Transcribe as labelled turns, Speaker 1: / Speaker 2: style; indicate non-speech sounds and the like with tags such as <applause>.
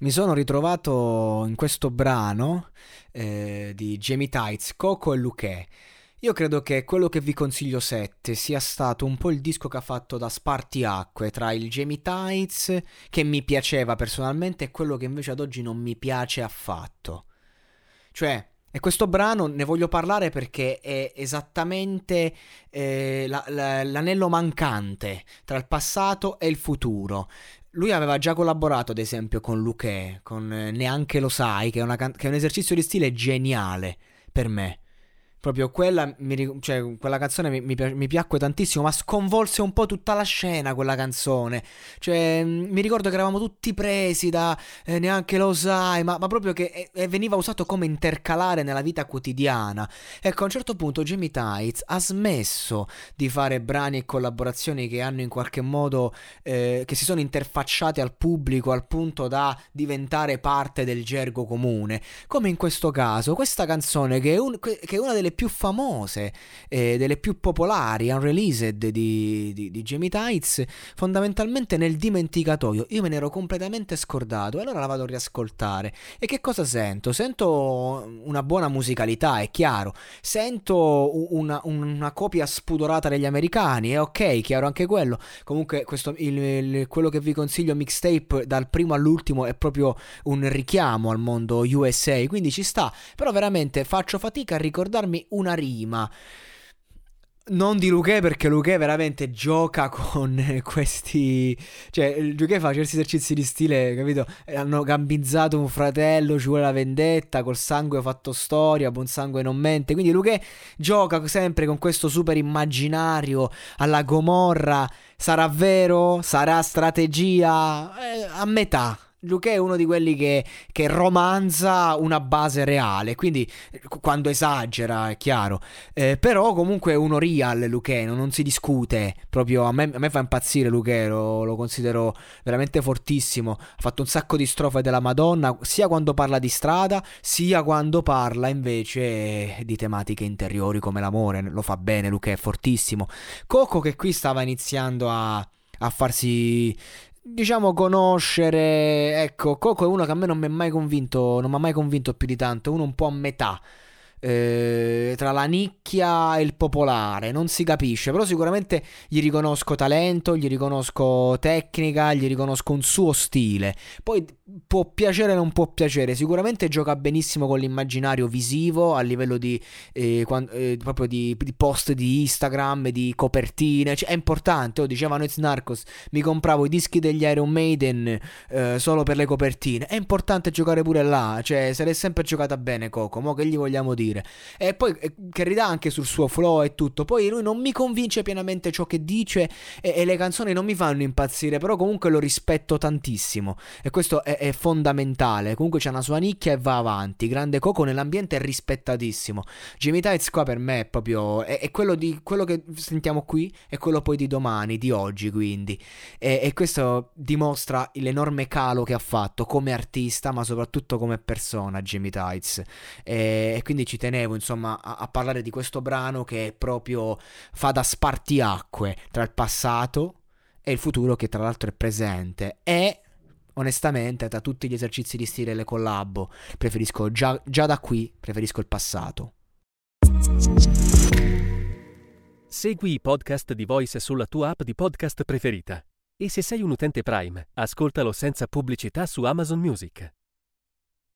Speaker 1: Mi sono ritrovato in questo brano eh, di Jamie Tights, Coco e Luque. Io credo che quello che vi consiglio 7 sia stato un po' il disco che ha fatto da spartiacque tra il Jamie Tights, che mi piaceva personalmente, e quello che invece ad oggi non mi piace affatto. Cioè, e questo brano ne voglio parlare perché è esattamente eh, la, la, l'anello mancante tra il passato e il futuro. Lui aveva già collaborato, ad esempio, con Luque, con eh, Neanche lo sai, che è, can- che è un esercizio di stile geniale per me. Proprio quella, mi, cioè, quella canzone mi, mi, mi, piacque tantissimo, ma sconvolse un po' tutta la scena quella canzone. Cioè, mm, mi ricordo che eravamo tutti presi da eh, neanche lo sai, ma, ma proprio che eh, veniva usato come intercalare nella vita quotidiana. Ecco, a un certo punto Jamie Tights ha smesso di fare brani e collaborazioni che hanno in qualche modo, eh, che si sono interfacciati al pubblico al punto da diventare parte del gergo comune. Come in questo caso, questa canzone che è, un, che è una delle più famose, eh, delle più popolari, unreleased di, di, di Jamie Tights, fondamentalmente nel dimenticatoio. Io me ne ero completamente scordato e allora la vado a riascoltare. E che cosa sento? Sento una buona musicalità, è chiaro. Sento una, una copia spudorata degli americani, è ok, chiaro anche quello. Comunque questo, il, il, quello che vi consiglio mixtape dal primo all'ultimo è proprio un richiamo al mondo USA, quindi ci sta. Però veramente faccio fatica a ricordarmi trovarmi una rima. Non di Luque perché Luque veramente gioca con <laughs> questi... Cioè, Luque fa certi esercizi di stile, capito? Hanno gambizzato un fratello, ci vuole la vendetta, col sangue fatto storia, buon sangue non mente. Quindi Luque gioca sempre con questo super immaginario alla Gomorra. Sarà vero? Sarà strategia? Eh, a metà Luque è uno di quelli che, che, romanza una base reale, quindi quando esagera è chiaro, eh, però comunque è uno real Luque, non si discute, proprio a me, a me fa impazzire Luque, lo, lo, considero veramente fortissimo, ha fatto un sacco di strofe della Madonna, sia quando parla di strada, sia quando parla invece di tematiche interiori come l'amore, lo fa bene Luque, è fortissimo. Coco che qui stava iniziando a a farsi diciamo conoscere ecco Coco è uno che a me non mi ha mai convinto non mi ha mai convinto più di tanto uno un po' a metà eh, tra la nicchia e il popolare, non si capisce, però sicuramente gli riconosco talento, gli riconosco tecnica, gli riconosco un suo stile. Poi può piacere o non può piacere, sicuramente gioca benissimo con l'immaginario visivo a livello di, eh, quando, eh, proprio di, di, post di Instagram, di copertine, cioè, è importante, oh, dicevano It's Narcos, mi compravo i dischi degli Iron Maiden eh, solo per le copertine, è importante giocare pure là, cioè se l'è sempre giocata bene Coco, mo che gli vogliamo dire? Dire. E poi eh, che ridà anche sul suo flow e tutto. Poi lui non mi convince pienamente ciò che dice e, e le canzoni non mi fanno impazzire, però comunque lo rispetto tantissimo. E questo è, è fondamentale. Comunque c'è una sua nicchia e va avanti. Grande Coco nell'ambiente è rispettatissimo. Jimmy Tights qua per me è proprio... È, è quello, di, quello che sentiamo qui è quello poi di domani, di oggi quindi. E, e questo dimostra l'enorme calo che ha fatto come artista, ma soprattutto come persona Jimmy Tights. E, e quindi ci tenevo insomma a, a, parlare di questo brano che proprio fa da spartiacque tra il passato e il futuro che tra l'altro è presente. E onestamente tra tutti gli esercizi di stile e le collabo preferisco già, già da qui preferisco il passato.
Speaker 2: Segui i podcast di Voice sulla tua app di podcast preferita. E se sei un utente Prime ascoltalo senza pubblicità su Amazon Music